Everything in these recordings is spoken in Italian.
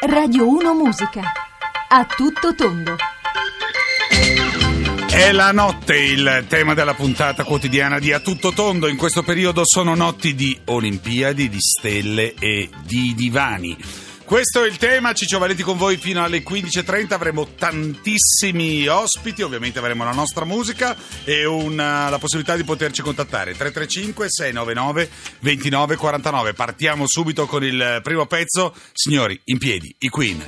Radio 1 Musica. A tutto tondo. È la notte il tema della puntata quotidiana di A Tutto Tondo. In questo periodo sono notti di Olimpiadi, di stelle e di divani. Questo è il tema, Ciccio Valenti con voi fino alle 15.30, avremo tantissimi ospiti, ovviamente avremo la nostra musica e una, la possibilità di poterci contattare 335-699-2949. Partiamo subito con il primo pezzo, signori, in piedi, i Queen,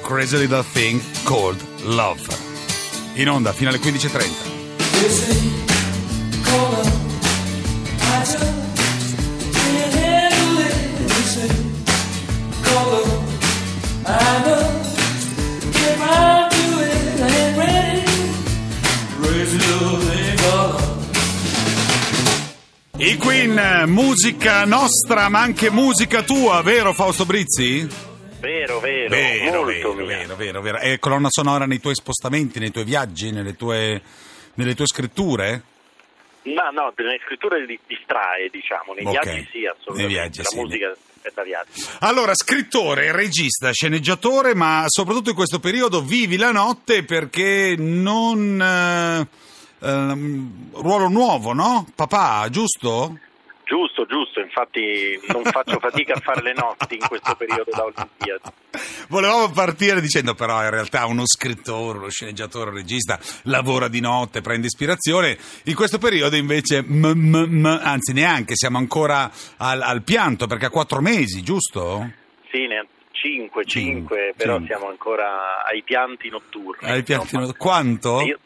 Crazy Little Thing Called Love. In onda fino alle 15.30. I Queen, musica nostra ma anche musica tua, vero Fausto Brizzi? Vero, vero, Vero, molto vero, vero, vero, vero. È colonna sonora nei tuoi spostamenti, nei tuoi viaggi, nelle tue, nelle tue scritture? Ma no, nelle scritture di- distrae, diciamo, nei Ok. viaggi sì, assolutamente. Nei viaggi La sì, musica è Allora, scrittore, regista, sceneggiatore, ma soprattutto in questo periodo vivi la notte perché non... eh, ehm, ruolo nuovo, no? Papà, giusto? Giusto, giusto, infatti non faccio fatica a fare le notti in questo periodo da Olimpiadi. Volevamo partire dicendo però in realtà uno scrittore, uno sceneggiatore, un regista lavora di notte, prende ispirazione. In questo periodo invece, m- m- m- anzi neanche, siamo ancora al, al pianto perché ha quattro mesi, giusto? Sì, ne 5, Cinque, 5, però cinque. siamo ancora ai pianti notturni. Ai pianti insomma. Quanto? Io-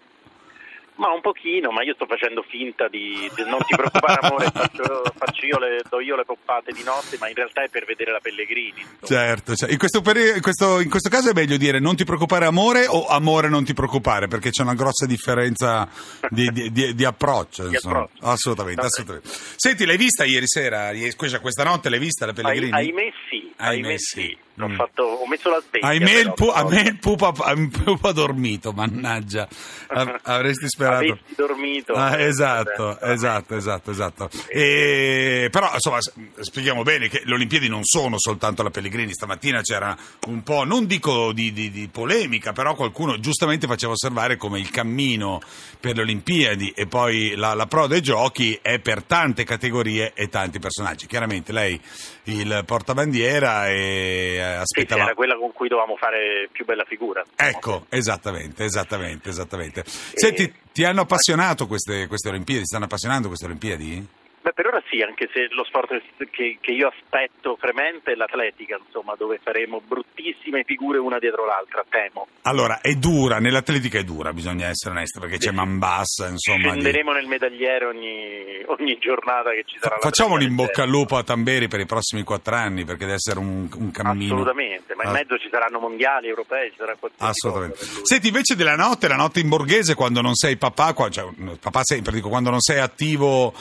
ma un pochino, ma io sto facendo finta di, di non ti preoccupare amore, faccio, faccio io le, do io le poppate di notte, ma in realtà è per vedere la Pellegrini. insomma. Certo, cioè, in, questo peri- in questo- in questo caso è meglio dire non ti preoccupare amore o amore non ti preoccupare perché c'è una grossa differenza di, di- di- approccio. Approccio. Assolutamente, Vabbè. assolutamente. Senti, l'hai vista ieri sera? Questa notte l'hai vista la Pellegrini? Ahimè sì, ahimè sì. Ho, Mm. fatto- ho messo la sveglia. Ahimè il, pu- a me il pupo, ha- il pupo ha dormito, mannaggia. Av- Avresti sperato. Avessi dormito. Ah, eh, esatto, esatto, esatto, esatto. E, però, insomma, spieghiamo bene che le Olimpiadi non sono soltanto la Pellegrini. Stamattina c'era un po', non dico di, di- di polemica, però qualcuno giustamente faceva osservare come il cammino per le Olimpiadi e poi la, la pro dei giochi è per tante categorie e tanti personaggi. Chiaramente lei il portabandiera e eh, Sì, aspettava... era quella con cui dovevamo fare più bella figura. Ecco, esattamente, esattamente, esattamente. Senti, ti hanno appassionato queste, queste Olimpiadi? Ti stanno appassionando queste Olimpiadi? Beh, per ora sì, anche se lo sport che, che io aspetto fremente è l'atletica, insomma, dove faremo bruttissime figure una dietro l'altra, temo. Allora, è dura, nell'atletica è dura, bisogna essere onesti, perché c'è man bassa, insomma. di- Scenderemo nel medagliere ogni, ogni giornata che ci sarà la Facciamo in bocca al lupo a Tamberi per i prossimi quattro anni, perché deve essere un, un cammino. Assolutamente, ma in Ah. mezzo ci saranno mondiali, europei, ci sarà qualsiasi Assolutamente. Senti, invece della notte, la notte in borghese, quando non sei papà, cioè papà sempre, dico, quando non sei attivo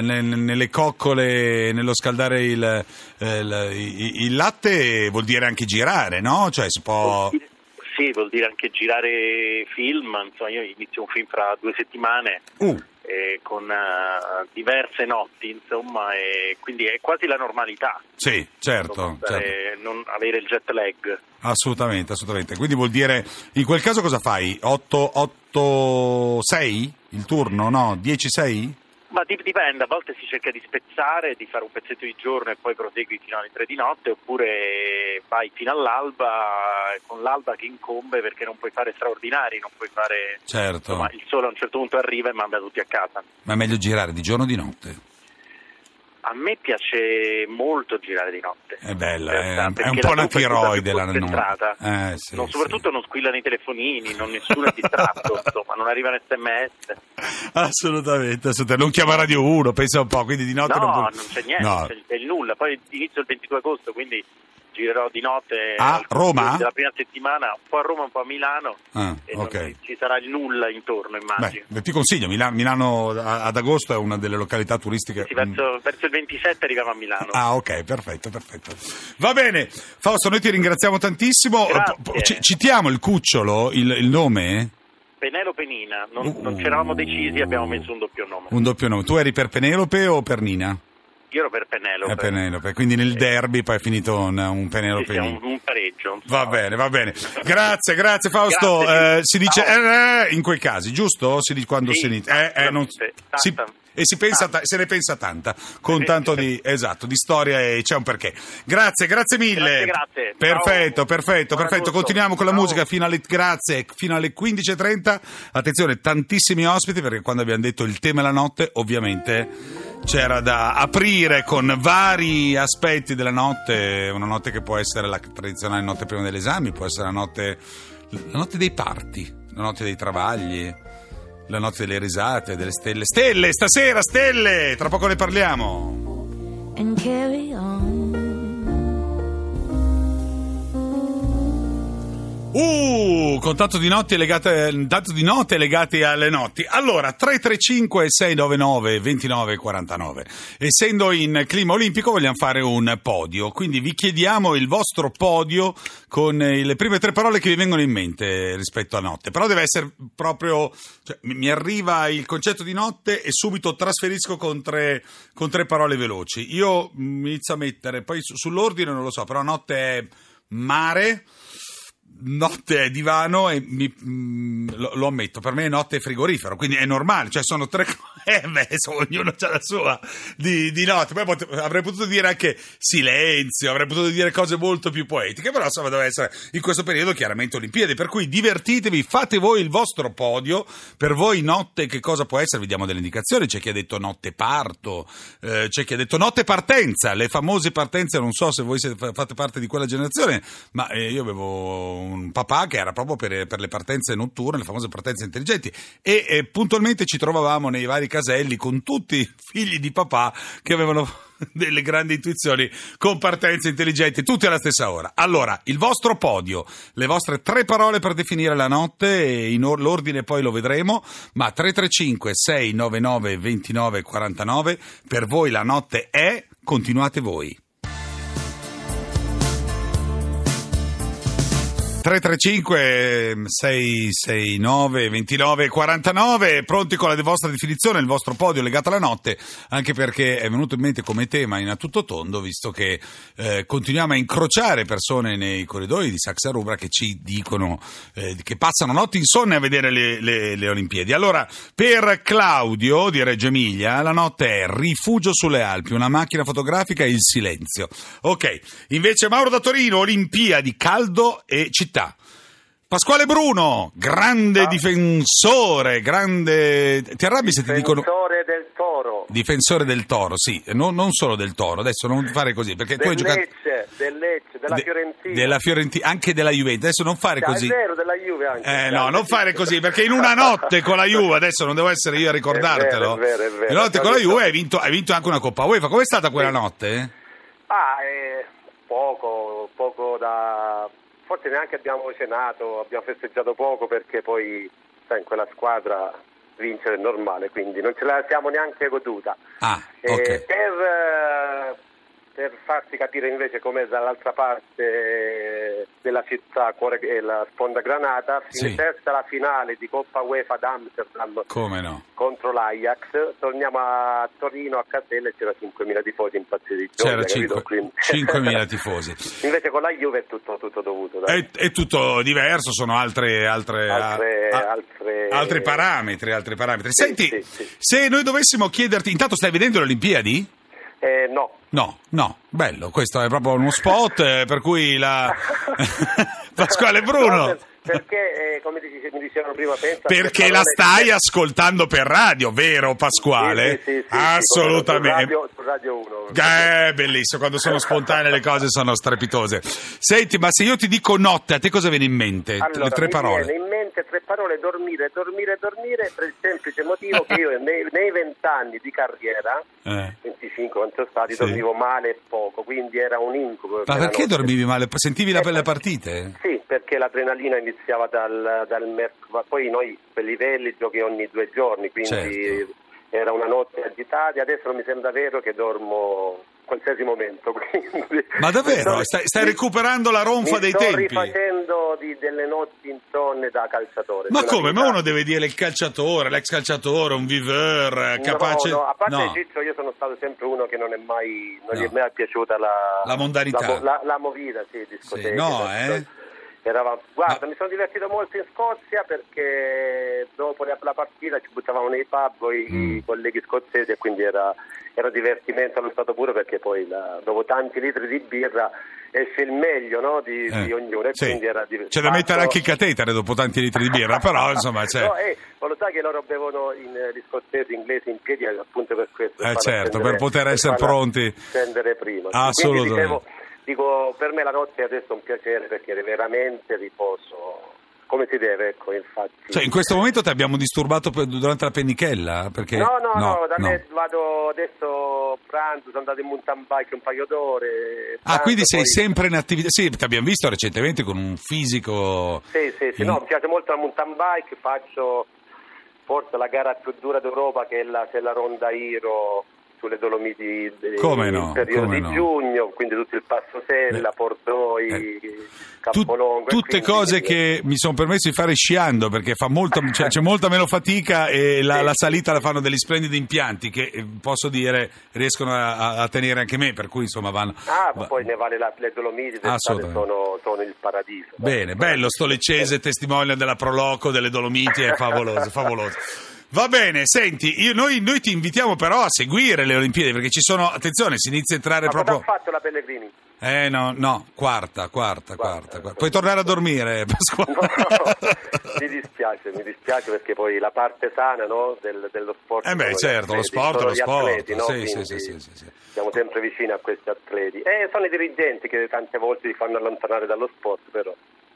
ne- nelle coccole, nello scaldare il, eh, il- il- il latte, vuol dire anche girare, no? Cioè si può... Sì, vuol dire anche girare film, insomma, io inizio un film fra due settimane Uh, eh, con eh, diverse notti, insomma, e quindi è quasi la normalità. sì, certo, insomma, certo. non avere il jet lag. Assolutamente, assolutamente. Quindi vuol dire, in quel caso cosa fai? 8-6 il turno? No? 10-6? Ma dip- dipende, a volte si cerca di spezzare, di fare un pezzetto di giorno e poi prosegui fino alle 3 di notte, oppure vai fino all'alba, con l'alba che incombe perché non puoi fare straordinari, non puoi fare... Certo. Insomma, il sole a un certo punto arriva e manda tutti a casa. Ma è meglio girare di giorno o di notte? A me piace molto girare di notte. È bella, In realtà, è- è un po' una è tiroide la concentrata. no- eh, sì, Non- sì. soprattutto non squillano i telefonini, non nessuno è distratto, insomma, non arrivano sms. Assolutamente, assolutamente. Non chiama Radio 1, pensa un po', quindi di notte No, non non, puoi... c'è niente, No. c'è, c'è il nulla. Poi inizio il 22 agosto, quindi girerò di notte A Roma? della prima settimana, un po' a Roma, un po' a Milano Ah, e non- ok. ci sarà il nulla intorno, immagino. Beh, ti consiglio, Milano, Milano ad agosto è una delle località turistiche... Sì, verso, verso il 27 arriviamo a Milano. Ah, ok, perfetto, perfetto. Va bene, Fausto, noi ti ringraziamo tantissimo. Ci- citiamo il cucciolo, il, il nome? Penelope Nina, non, Uh. non ci eravamo decisi, abbiamo messo un doppio nome. Un doppio nome. Tu eri per Penelope o per Nina? Io ero per Penelope. Eh, Penelope. Quindi nel derby poi è finito un, un Penelope. sì, un, un pareggio. Va bene, va bene. Grazie, grazie Fausto. Grazie. Eh, si dice Ciao. eh, in quei casi, giusto? Si dice quando Sì, si inizia. Eh, eh, non- si- e si pensa se ne pensa tanta, con tanto di, esatto, di storia e c'è un perché. Grazie, grazie mille. Grazie, grazie. Perfetto, Ciao. perfetto, Buon perfetto. Continuiamo con la Ciao. musica fino alle, grazie, fino alle 15.30. Attenzione, tantissimi ospiti perché quando abbiamo detto il tema è la notte, ovviamente c'era da aprire con vari aspetti della notte, una notte che può essere la tradizionale notte prima degli esami, può essere la notte, la notte dei parti, la notte dei travagli, la notte delle risate, delle stelle. Stelle, stasera, stelle! Tra poco ne parliamo. and carry on. Uh, con tanto di, notti legate, di note legate alle notti. Allora, 335 699 2949. Essendo in clima olimpico vogliamo fare un podio, quindi vi chiediamo il vostro podio con eh, le prime tre parole che vi vengono in mente rispetto a notte. Però deve essere proprio... cioè, mi arriva il concetto di notte e subito trasferisco con tre, con tre parole veloci. Io mm, inizio a mettere, poi su- sull'ordine non lo so, però notte è mare... Notte è divano e mi- mm, lo, lo ammetto, per me notte è frigorifero, quindi è normale, cioè sono tre cose, eh, beh, insomma, ognuno ha la sua di, di notte, poi pote- avrei potuto dire anche silenzio, avrei potuto dire cose molto più poetiche, però insomma deve essere in questo periodo chiaramente Olimpiadi, per cui divertitevi, fate voi il vostro podio, per voi notte che cosa può essere, vi diamo delle indicazioni, c'è chi ha detto notte parto, eh, c'è chi ha detto notte partenza, le famose partenze, non so se voi siete- fate parte di quella generazione, ma eh, io avevo un papà che era proprio per, per le partenze notturne, le famose partenze intelligenti e eh, puntualmente ci trovavamo nei vari caselli con tutti i figli di papà che avevano delle grandi intuizioni con partenze intelligenti, tutte alla stessa ora. Allora, il vostro podio, le vostre tre parole per definire la notte, in or- l'ordine poi lo vedremo, ma 335 699 2949 per voi la notte è, continuate voi. 335 669 29 49 pronti con la vostra definizione, il vostro podio legato alla notte, anche perché è venuto in mente come tema in a tutto tondo, visto che eh, continuiamo a incrociare persone nei corridoi di Saxa Rubra che ci dicono eh, che passano notti insonne a vedere le, le- le Olimpiadi. Allora, per Claudio di Reggio Emilia, la notte è Rifugio sulle Alpi, una macchina fotografica e il silenzio. Ok, invece Mauro da Torino, Olimpiadi, caldo e città. Pasquale Bruno, grande difensore, grande... Ti arrabbi se ti dicono... Difensore del Toro, Difensore del Toro, sì, non, non solo del Toro, adesso non fare così, perché tu hai del giocato... Lecce, del Lecce, della de- Fiorentina. Della Fiorentina, anche della Juventus, adesso non fare Ah, così. È vero, della Juve anche. Eh no, non fare così, perché in una notte con la Juve, adesso non devo essere io a ricordartelo. È vero, è vero, è vero. In una notte con la. Juve hai vinto, hai vinto anche una Coppa UEFA. Com'è stata quella notte? Ah, eh, poco, poco da... Forse neanche abbiamo cenato, abbiamo festeggiato poco perché poi, sai, in quella squadra vincere è normale, quindi non ce la siamo neanche goduta. Ah, Eh, ok. per, eh, per farsi capire invece com'è dall'altra parte eh, della città, cuore e la sponda granata, Sì. si testa la finale di Coppa UEFA ad Amsterdam Come no? contro l'Ajax, torniamo a Torino a Casella e c'era 5.000 tifosi impazziti C'era gioia, capito? 5 Quindi- 5.000 tifosi. Invece con la Juve è tutto, tutto dovuto. È, è tutto diverso, sono altre, altre, Altre- a- altre- altri parametri, altri parametri. Sì, Senti, sì, sì. se noi dovessimo chiederti, intanto stai vedendo le Olimpiadi? Eh, no, No, no, bello, questo è proprio uno spot eh, per cui la Pasquale Bruno. No, per- perché, eh, come mi dicevano prima, pensa... Perché che la stai ascoltando per radio, vero Pasquale? Sì, sì, sì, Assolutamente. Su Radio, su Radio 1. Eh, bellissimo, quando sono spontanee le cose sono strepitose. Senti, ma se io ti dico notte, a te cosa viene in mente? Allora, le tre parole. viene in mente tre parole, dormire, dormire, dormire, per il semplice motivo che io nei vent'anni di carriera, Eh. 25 quanto stati, Sì. dormivo male e poco, quindi era un incubo. Ma perché notte. dormivi male? Sentivi la pelle partite? Sì, perché l'adrenalina iniziava dal, dal merc- poi noi per livelli giochi ogni due giorni, quindi Certo. era una notte agitata, adesso non mi sembra vero che dormo qualsiasi momento. quindi- Ma davvero? sto- Stai, stai mi- recuperando la ronfa dei sto tempi? rifacendo di- delle notti insonne da calciatore. Ma come? Ma vita. uno deve dire il calciatore, l'ex calciatore, un viveur, capace... No, no, a parte No. Ciccio, io sono stato sempre uno che non è mai, non gli No. è mai piaciuta la, La mondanità. la, la- la movida, sì, discoteche. Sì, no, tutto. eh? Eravamo- guarda, mi sono divertito molto in Scozia perché dopo la, partita ci buttavamo nei pub con i Mm. colleghi scozzesi e quindi era, era divertimento allo stato puro perché poi la- dopo tanti litri di birra esce il meglio no, di, Eh, di ognuno e sì. quindi era C'è da mettere anche il catetere dopo tanti litri di birra, però insomma c'è... No, eh, ma lo sai che loro bevono in, eh, gli scozzesi inglesi in piedi appunto per questo. Eh, certo, per poter essere pronti. Scendere prima. Assolutamente. Dico, per me la notte è adesso un piacere perché veramente riposo come si deve, ecco, infatti. Cioè, in questo momento ti abbiamo disturbato per- durante la pennichella? Perché... No, no, no, da no. me vado adesso pranzo, sono andato in mountain bike un paio d'ore. Ah, pranzo, quindi sei poi- sempre in attività... Sì, ti abbiamo visto recentemente con un fisico... Sì, sì, sì, in- no, mi piace molto la mountain bike, faccio forse la gara più dura d'Europa che è la, che è la Ronda Iro sulle Dolomiti del Come no, periodo come di no. giugno, quindi tutto il Passo Sella, Eh, Pordoi, eh, Campolongo. Tut- tutte quindi- cose che mi sono permesso di fare sciando perché fa molto, cioè, c'è molta meno fatica e la, Sì. la salita la fanno degli splendidi impianti che eh, posso dire riescono a, a- tenere anche me, per cui insomma vanno. Ah, ma va- poi ne vale la, le Dolomiti sono, sono il paradiso. Bene, bello sto leccese testimonial della Proloco delle Dolomiti, è favoloso, favoloso. Va bene, senti, io- noi, noi ti invitiamo però a seguire le Olimpiadi perché ci sono, attenzione, si inizia a entrare Ma proprio... ha fatto la Pellegrini? Eh no, no, quarta, quarta, quarta. Quarta. quarta. Puoi tornare a dormire, Pasquale. No, mi dispiace, mi dispiace perché poi la parte sana no, del- dello sport. Eh beh, certo, lo sport è lo sport. atleti, no? Sì, sì, sì, sì, sì, sì. Siamo sempre vicini a questi atleti. E sono i dirigenti che tante volte li fanno allontanare dallo sport, però.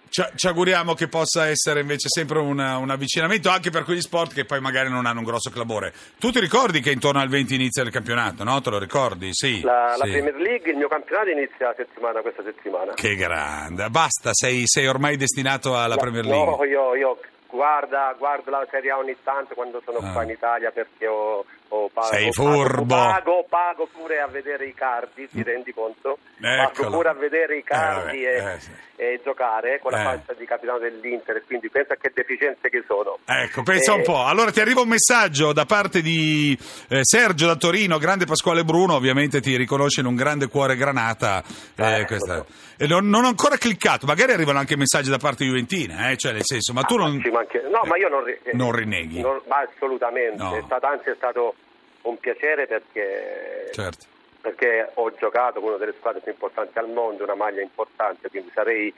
Ci, ci auguriamo che possa essere invece sempre una- un avvicinamento anche per quegli sport che poi magari non hanno un grosso clamore. Tu ti ricordi che intorno al 20 inizia il campionato, no? Te lo ricordi? Sì. La, la sì. Premier League, il mio campionato inizia la settimana, questa settimana. Che grande. Basta, sei, sei ormai destinato alla Premier League. No, io, io guarda, guardo la Serie A ogni tanto quando sono Ah. qua in Italia perché ho, ho pago, Sei furbo. Pago, pago pure a vedere i cardi, ti rendi conto? Eccolo. Pago pure a vedere i cardi Eh, e, eh, sì. e giocare con la Eh. faccia di capitano dell'Inter, quindi pensa che deficienze che sono. Ecco, pensa Eh, un po'. Allora ti arriva un messaggio da parte di eh, Sergio da Torino, grande Pasquale Bruno, ovviamente ti riconosce in un grande cuore granata. eh, Ecco. e non, non ho ancora cliccato, magari arrivano anche messaggi da parte juventina, eh, cioè nel senso, ma tu Ah, non... manche- No, ma io non, eh, non rinneghi. non- ma assolutamente, No. è stato, anzi è stato un piacere perché Certo. perché ho giocato con una delle squadre più importanti al mondo, una maglia importante, quindi sarei,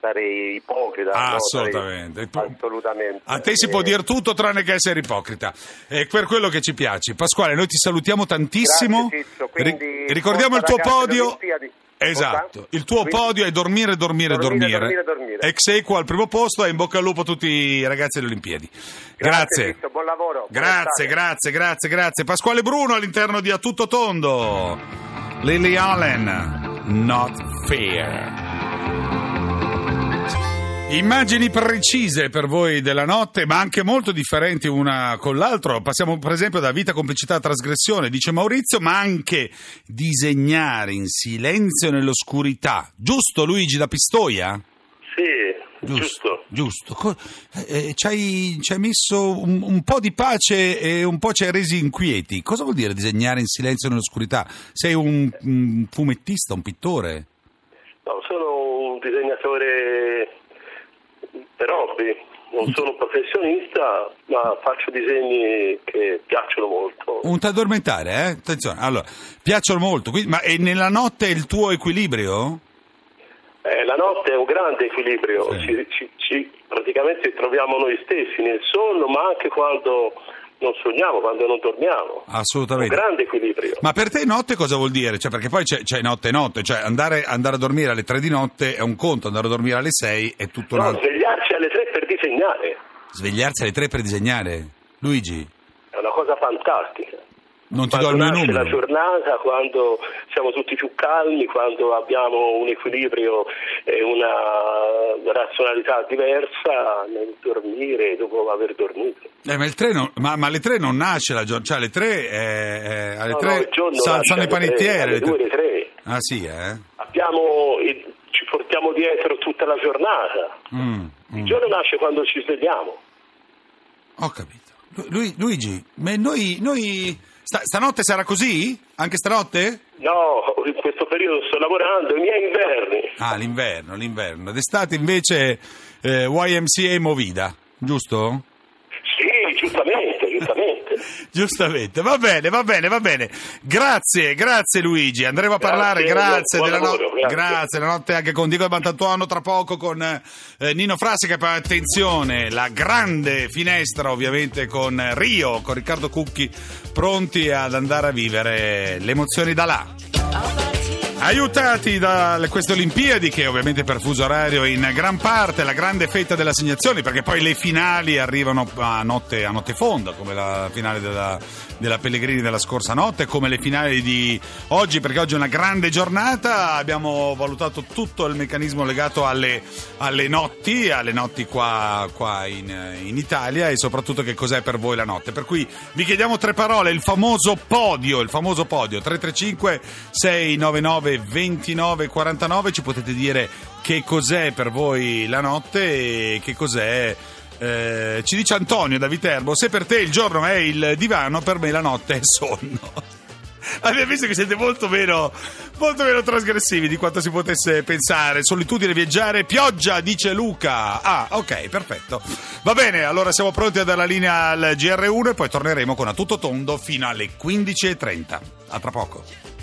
sarei ipocrita. no? Assolutamente. Sarei- assolutamente. A te si può dire tutto tranne che essere ipocrita. È per quello che ci piace. Pasquale, noi ti salutiamo tantissimo. Grazie, Ciccio. Ricordiamo il tuo podio. alle Olimpiadi. Esatto, il tuo Quindi- podio è dormire, dormire, Dormire, dormire. dormire, dormire. Ex equo al primo posto e in bocca al lupo a tutti i ragazzi delle Olimpiadi. Grazie. Ciccio, buon lavoro. Grazie, grazie, grazie, grazie. Pasquale Bruno all'interno di A Tutto Tondo. Lily Allen, Not Fair. Immagini precise per voi della notte, ma anche molto differenti una con l'altro. Passiamo per esempio da vita, complicità, trasgressione, dice Maurizio, ma anche disegnare in silenzio nell'oscurità. Giusto Luigi da Pistoia? Sì, giusto. Giusto. Co- eh, ci, hai, ci hai messo un, un po' di pace e un po' ci hai resi inquieti. Cosa vuol dire disegnare in silenzio nell'oscurità? Sei un, un fumettista, un pittore? No, sono un disegnatore per hobby, non sono un professionista, ma faccio disegni che piacciono molto. Un t'addormentare, eh? Attenzione. Allora, piacciono molto. Quindi- ma nella notte è il tuo equilibrio? Eh, la notte è un grande equilibrio, Sì. ci, ci- ci- praticamente troviamo noi stessi nel sonno, ma anche quando non sogniamo, quando non dormiamo. Un Assolutamente. grande equilibrio. Ma per te notte cosa vuol dire? Cioè, perché poi c'è, c'è notte e notte, cioè andare, andare a dormire alle 3 di notte è un conto, andare a dormire alle 6 è tutto un No, altro. svegliarci alle tre per disegnare Svegliarsi alle 3 per disegnare? Luigi? è una cosa fantastica. Non ti do quando il nasce la giornata, quando siamo tutti più calmi, quando abbiamo un equilibrio e una razionalità diversa nel dormire dopo aver dormito. Eh, ma, il treno, ma, ma alle tre non nasce la giornata, cioè alle tre, eh, eh, alle No, tre no, il si alzano tre, panettiere. alle due, alle tre. Ah sì, eh? Abbiamo, il- ci portiamo dietro tutta la giornata. Mm, Il mm. giorno nasce quando ci svegliamo. Ho capito. Lu- Lui- Luigi, ma noi, noi sta- stanotte sarà così? Anche stanotte? No, in questo periodo sto lavorando, i miei inverni. Ah, l'inverno, l'inverno. D'estate invece eh, YMCA Movida, giusto? Sì, giustamente, giustamente. Va bene, va bene, va bene. Grazie, grazie Luigi. Andremo a parlare, Grazie, grazie, buon della lavoro, notte. grazie. Grazie, la notte anche con Diego Bantantuono tra poco con eh, Nino Frassica. Poi attenzione, la grande finestra ovviamente con Rio, con Riccardo Cucchi, pronti ad andare a vivere le emozioni da là. Aiutati da queste Olimpiadi che ovviamente per fuso orario in gran parte la grande fetta delle assegnazioni perché poi le finali arrivano a notte, a notte fonda come la finale della, della Pellegrini della scorsa notte come le finali di oggi perché oggi è una grande giornata. Abbiamo valutato tutto il meccanismo legato alle, alle notti alle notti qua, qua in, in Italia e soprattutto che cos'è per voi la notte. Per cui vi chiediamo tre parole il famoso podio il famoso podio 335 699 29 49 ci potete dire che cos'è per voi la notte e che cos'è eh, ci dice Antonio da Viterbo se per te il giorno è il divano per me la notte è sonno Abbiamo visto che siete molto meno, molto meno trasgressivi di quanto si potesse pensare. Solitudine, viaggiare, pioggia, dice Luca. Ah, ok, perfetto. Va bene, allora siamo pronti a dare la linea al GR1 e poi torneremo con a tutto tondo fino alle 15.30. A tra poco.